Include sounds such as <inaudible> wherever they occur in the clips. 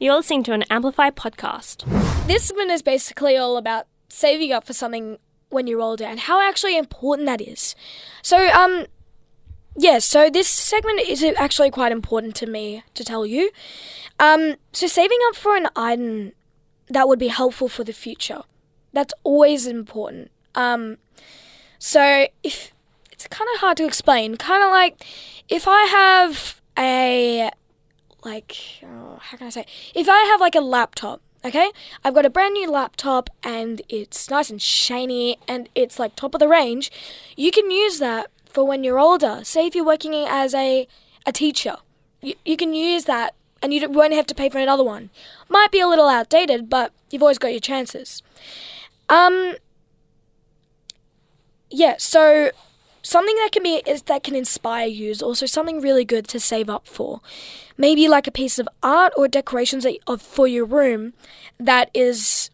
You're listening to an Amplify podcast. This segment is basically all about saving up for something when you're older and how actually important that is. So, um, yeah, so this segment is actually quite important to me to tell you. Um, so saving up for an item that would be helpful for the future. That's always important. Um, so if it's kind of hard to explain, kind of like if I have a like oh, how can I say? If I have like a laptop, okay, I've got a brand new laptop and it's nice and shiny and it's like top of the range. You can use that for when you're older. Say if you're working as a a teacher, you, you can use that and you won't have to pay for another one. Might be a little outdated, but you've always got your chances. Um. Yeah. So something that can be that can inspire you is also something really good to save up for. Maybe like a piece of art or decorations of for your room that is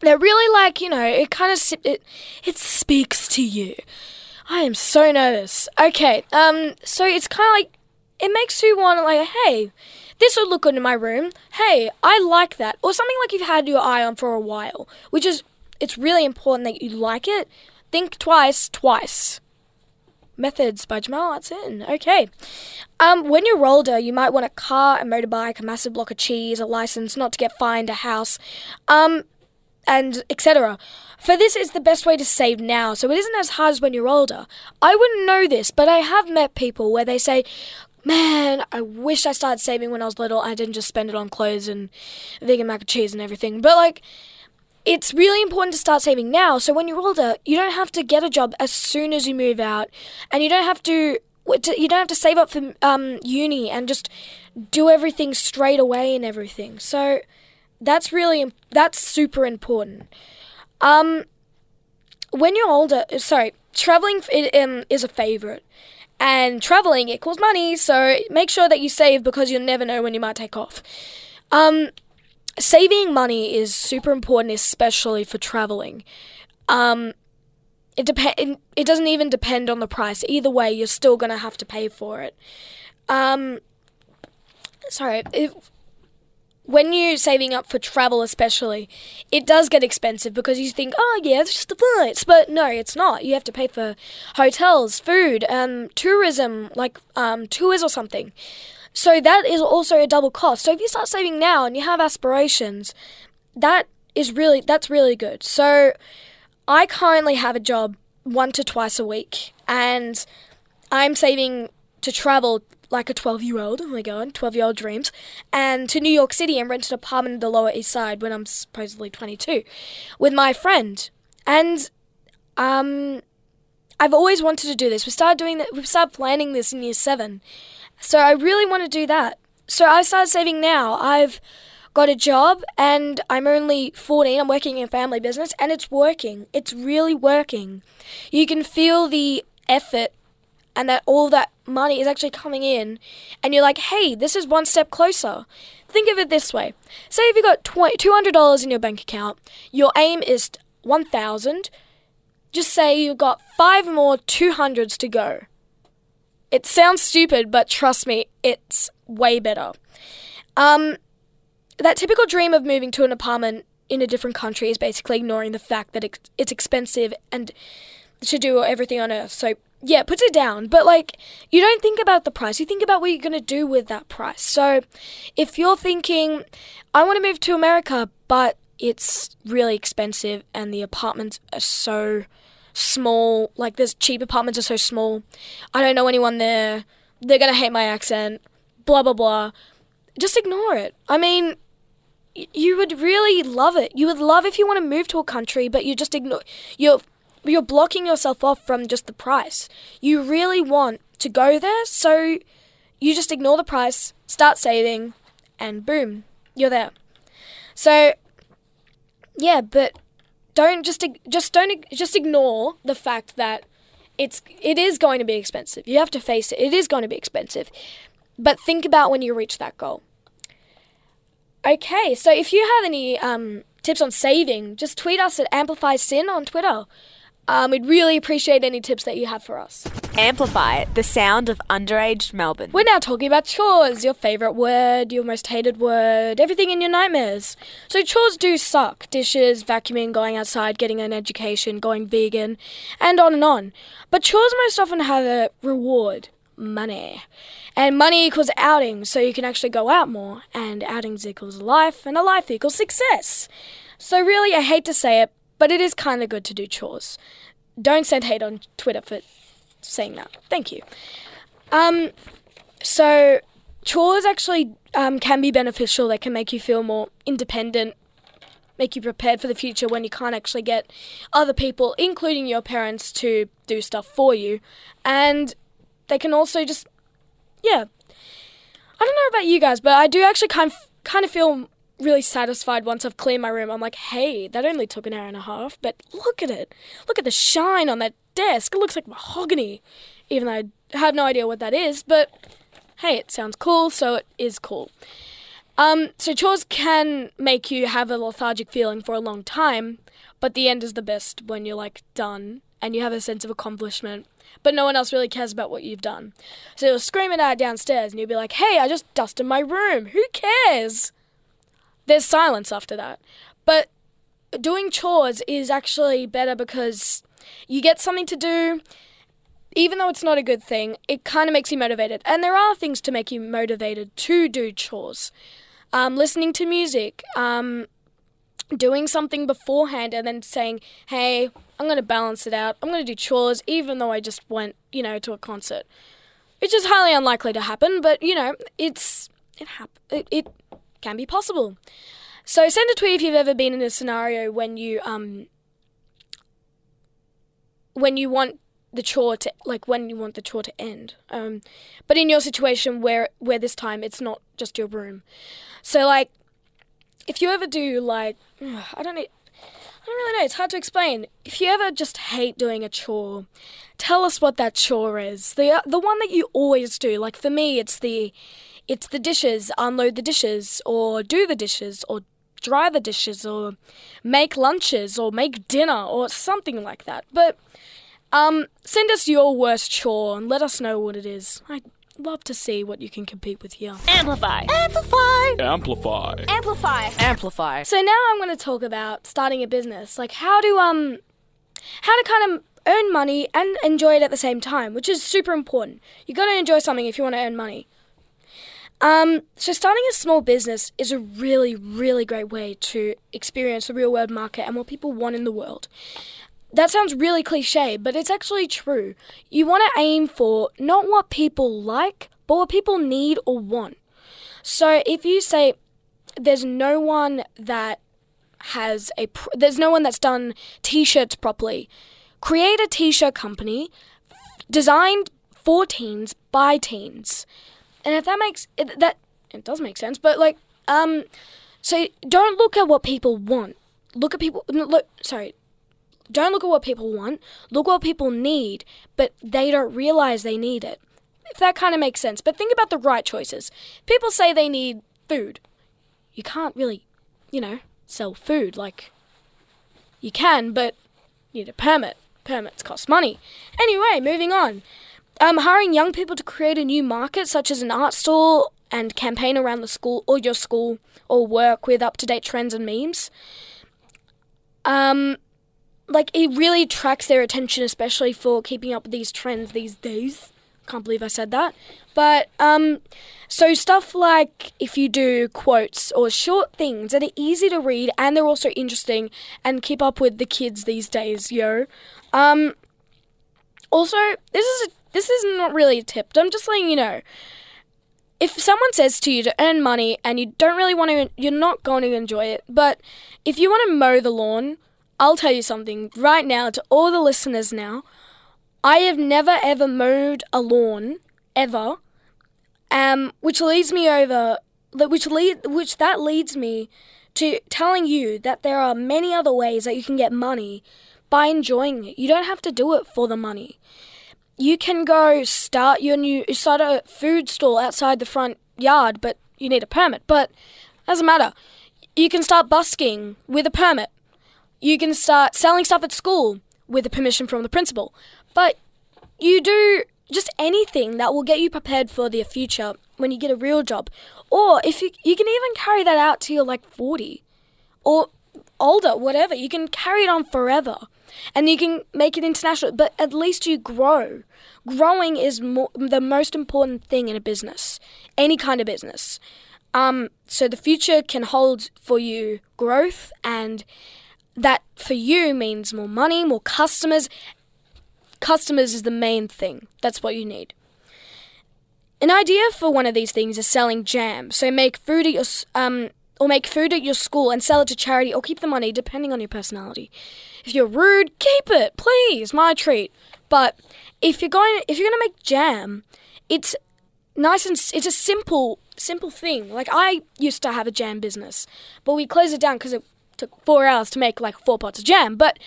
that really like you know it kind of it it speaks to you. I am so nervous. Okay, um, so it's kind of like it makes you want like, hey, this would look good in my room. Hey, I like that, or something like you've had your eye on for a while, which is it's really important that you like it. Think twice, twice. Methods by Jamal Watson. Okay. Um, when you're older, you might want a car, a motorbike, a massive block of cheese, a license, not to get fined, a house, um, and etc. For this is the best way to save now, so it isn't as hard as when you're older. I wouldn't know this, but I have met people where they say, Man, I wish I started saving when I was little. I didn't just spend it on clothes and vegan mac and cheese and everything. But like, it's really important to start saving now. So when you're older, you don't have to get a job as soon as you move out, and you don't have to you don't have to save up for um, uni and just do everything straight away and everything. So that's really that's super important. Um, when you're older, sorry, traveling um, is a favorite. And traveling, it costs money, so make sure that you save because you'll never know when you might take off. Um, saving money is super important, especially for traveling. Um, it depend. It doesn't even depend on the price. Either way, you're still gonna have to pay for it. Um, sorry, if, when you're saving up for travel, especially, it does get expensive because you think, oh yeah, it's just the flights, but no, it's not. You have to pay for hotels, food, um, tourism, like um, tours or something. So that is also a double cost. So if you start saving now and you have aspirations, that is really that's really good. So I currently have a job one to twice a week and I'm saving to travel like a 12 year old, oh my god, 12 year old dreams, and to New York City and rent an apartment in the Lower East Side when I'm supposedly 22 with my friend. And um, I've always wanted to do this. We started doing that, we started planning this in year seven. So I really want to do that. So I started saving now. I've got a job and I'm only 14. I'm working in a family business and it's working. It's really working. You can feel the effort and that all that money is actually coming in and you're like, "Hey, this is one step closer." Think of it this way. Say if you got $200 in your bank account, your aim is 1000. Just say you've got 5 more 200s to go. It sounds stupid, but trust me, it's way better. Um, that typical dream of moving to an apartment in a different country is basically ignoring the fact that it's expensive and to do everything on earth. So, yeah, puts it down. But, like, you don't think about the price, you think about what you're going to do with that price. So, if you're thinking, I want to move to America, but it's really expensive and the apartments are so small. Like, there's cheap apartments are so small. I don't know anyone there. They're gonna hate my accent. Blah blah blah. Just ignore it. I mean, you would really love it. You would love if you want to move to a country, but you just ignore. You're you're blocking yourself off from just the price. You really want to go there, so you just ignore the price, start saving, and boom, you're there. So, yeah, but don't just just don't just ignore the fact that it's it is going to be expensive. You have to face it. It is going to be expensive. But think about when you reach that goal. Okay, so if you have any um, tips on saving, just tweet us at Amplify SYN on Twitter. Um, we'd really appreciate any tips that you have for us. Amplify the sound of underage Melbourne. We're now talking about chores, your favourite word, your most hated word, everything in your nightmares. So, chores do suck dishes, vacuuming, going outside, getting an education, going vegan, and on and on. But chores most often have a reward money. And money equals outings, so you can actually go out more, and outings equals life, and a life equals success. So, really, I hate to say it, but it is kind of good to do chores. Don't send hate on Twitter for saying that. Thank you. Um, so chores actually um, can be beneficial. They can make you feel more independent, make you prepared for the future when you can't actually get other people, including your parents, to do stuff for you. And they can also just, yeah. I don't know about you guys, but I do actually kind of, kind of feel really satisfied once I've cleaned my room. I'm like, hey, that only took an hour and a half, but look at it. Look at the shine on that desk. It looks like mahogany, even though I have no idea what that is, but hey, it sounds cool, so it is cool. Um, so chores can make you have a lethargic feeling for a long time, but the end is the best when you're like done and you have a sense of accomplishment, but no one else really cares about what you've done. So you'll scream it out downstairs and you'll be like, hey, I just dusted my room. Who cares? There's silence after that. But doing chores is actually better because you get something to do. Even though it's not a good thing, it kind of makes you motivated. And there are things to make you motivated to do chores. Um, listening to music, um, doing something beforehand, and then saying, hey, I'm going to balance it out. I'm going to do chores, even though I just went, you know, to a concert. Which is highly unlikely to happen, but, you know, it's, it, hap- it, it can be possible. So send a tweet if you've ever been in a scenario when you um when you want the chore to like when you want the chore to end. Um, but in your situation where where this time it's not just your room. So like if you ever do like <sighs> I don't know I don't really know, it's hard to explain. If you ever just hate doing a chore, tell us what that chore is. The the one that you always do. Like for me it's the it's the dishes, unload the dishes or do the dishes or dry the dishes or make lunches or make dinner or something like that. But um, send us your worst chore and let us know what it is. I'd love to see what you can compete with here. Amplify. Amplify. Amplify. Amplify. Amplify. So now I'm going to talk about starting a business. Like how to um how to kind of earn money and enjoy it at the same time, which is super important. You got to enjoy something if you want to earn money. Um, so starting a small business is a really, really great way to experience the real world market and what people want in the world. That sounds really cliche, but it's actually true. You want to aim for not what people like, but what people need or want. So if you say there's no one that has a pr- there's no one that's done t-shirts properly, create a t-shirt company designed for teens by teens. And if that makes it, that it does make sense, but like um so don't look at what people want. Look at people look sorry, don't look at what people want, look what people need, but they don't realize they need it. If that kind of makes sense. But think about the right choices. People say they need food. You can't really, you know, sell food like you can, but you need a permit. Permits cost money. Anyway, moving on. Um, hiring young people to create a new market, such as an art store and campaign around the school or your school, or work with up to date trends and memes. Um, like it really attracts their attention, especially for keeping up with these trends these days. Can't believe I said that. But um, so stuff like if you do quotes or short things that are easy to read and they're also interesting and keep up with the kids these days, yo. Um, also, this is a, this is not really a tip. I'm just letting you know. If someone says to you to earn money and you don't really want to, you're not going to enjoy it. But if you want to mow the lawn, I'll tell you something right now to all the listeners now. I have never ever mowed a lawn ever, um, which leads me over, which lead, which that leads me to telling you that there are many other ways that you can get money by enjoying it. You don't have to do it for the money. You can go start your new start a food stall outside the front yard, but you need a permit. But doesn't matter. You can start busking with a permit. You can start selling stuff at school with the permission from the principal. But you do just anything that will get you prepared for the future when you get a real job. Or if you you can even carry that out to your like 40 or older, whatever. You can carry it on forever. And you can make it international, but at least you grow. Growing is more, the most important thing in a business, any kind of business. Um, so the future can hold for you growth, and that for you means more money, more customers. Customers is the main thing. That's what you need. An idea for one of these things is selling jam. So make food at your um, or make food at your school and sell it to charity, or keep the money depending on your personality. If you're rude, keep it, please. My treat. But if you're going, if you're going to make jam, it's nice and it's a simple simple thing. Like I used to have a jam business, but we closed it down because it took four hours to make like four pots of jam. But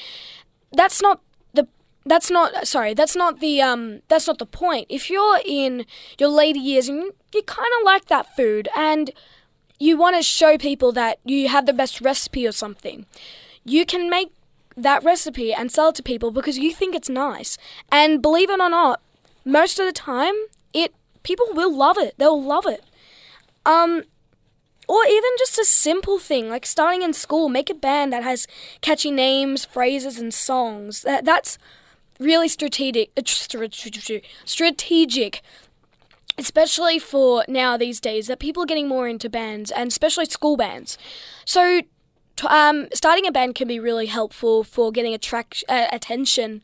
that's not the that's not sorry that's not the um that's not the point. If you're in your later years and you, kind of like that food and you want to show people that you have the best recipe or something, you can make that recipe and sell it to people because you think it's nice. And believe it or not, most of the time, it people will love it. They'll love it. Um, or even just a simple thing like starting in school, make a band that has catchy names, phrases, and songs. That that's really strategic. uh, Strategic especially for now these days that people are getting more into bands and especially school bands. So, um, starting a band can be really helpful for getting attract uh, attention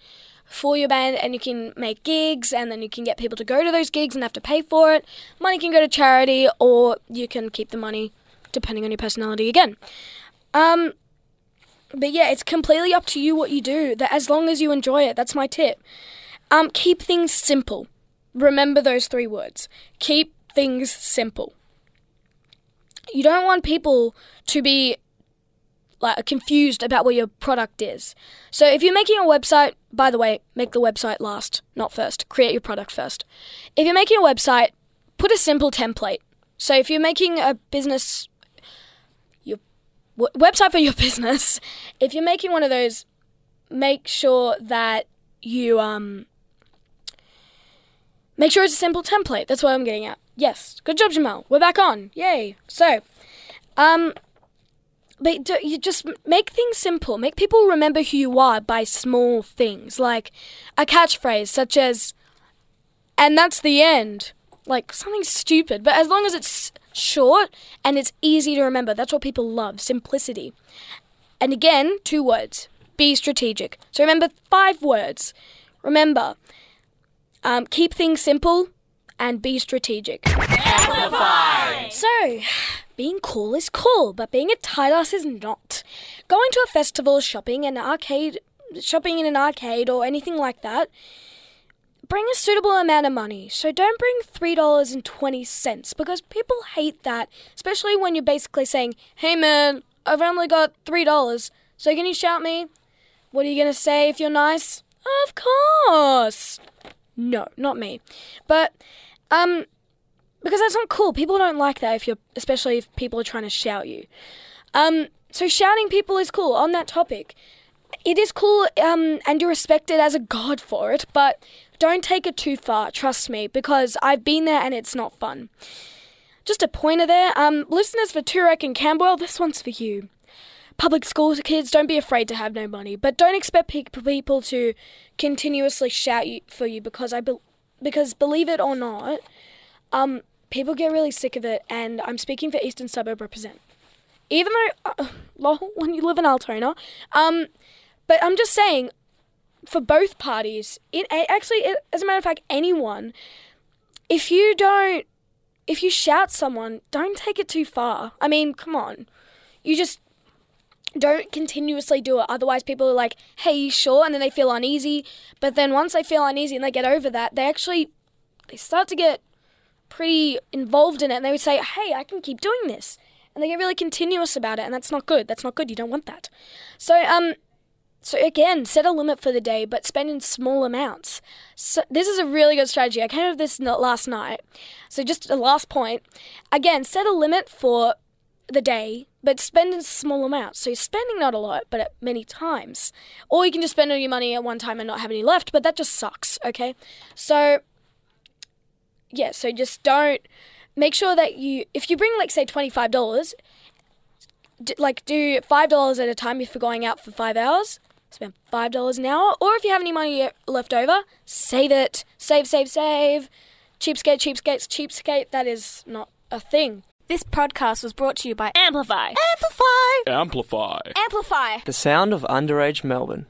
for your band, and you can make gigs, and then you can get people to go to those gigs and have to pay for it. Money can go to charity, or you can keep the money, depending on your personality. Again, um, but yeah, it's completely up to you what you do. That as long as you enjoy it, that's my tip. Um, keep things simple. Remember those three words. Keep things simple. You don't want people to be like confused about what your product is. So if you're making a website, by the way, make the website last, not first. Create your product first. If you're making a website, put a simple template. So if you're making a business your w- website for your <laughs> business, if you're making one of those, make sure that you um Make sure it's a simple template. That's what I'm getting at. Yes. Good job, Jamal. We're back on. Yay. So, um, but do, you just make things simple. Make people remember who you are by small things, like a catchphrase such as, and that's the end. Like something stupid, but as long as it's short and it's easy to remember, that's what people love simplicity. And again, two words be strategic. So remember five words. Remember, um, keep things simple and be strategic. So, being cool is cool, but being a tight ass is not. Going to a festival, shopping an arcade, shopping in an arcade or anything like that, bring a suitable amount of money. So don't bring three dollars and twenty cents because people hate that, especially when you're basically saying, "Hey man, I've only got three dollars, so can you shout me?" What are you gonna say if you're nice? Of course. No, not me. But um because that's not cool. People don't like that if you're especially if people are trying to shout you. Um so shouting people is cool on that topic. It is cool um and you're respected as a god for it, but don't take it too far, trust me, because I've been there and it's not fun. Just a pointer there. Um listeners for Toorak and Camberwell, this one's for you public school kids don't be afraid to have no money. But don't expect pe- people to continuously shout you for you because i be- because believe it or not um people get really sick of it and i'm speaking for eastern suburb represent. Even though uh, <laughs> lol when you live in altona um but i'm just saying for both parties it actually it, as a matter of fact anyone if you don't if you shout someone don't take it too far. I mean come on. You just don't continuously do it. Otherwise, people are like, "Hey, you sure?" and then they feel uneasy. But then once they feel uneasy and they get over that, they actually they start to get pretty involved in it, and they would say, "Hey, I can keep doing this," and they get really continuous about it, and that's not good. That's not good. You don't want that. So, um, so again, set a limit for the day, but spend in small amounts. So this is a really good strategy. I came up with this last night. So just a last point. Again, set a limit for the day, but spend in small amounts. So you're spending not a lot, but at many times. Or you can just spend all your money at one time and not have any left, but that just sucks, okay? So, yeah, so just don't. Make sure that you, if you bring, like, say, $25, d- like, do $5 at a time if you're going out for five hours. Spend $5 an hour. Or if you have any money left over, save it. Save, save, save. Cheapskate, cheapskates, cheapskate. That is not a thing. This podcast was brought to you by Amplify. Amplify. Amplify. Amplify. The sound of underage Melbourne.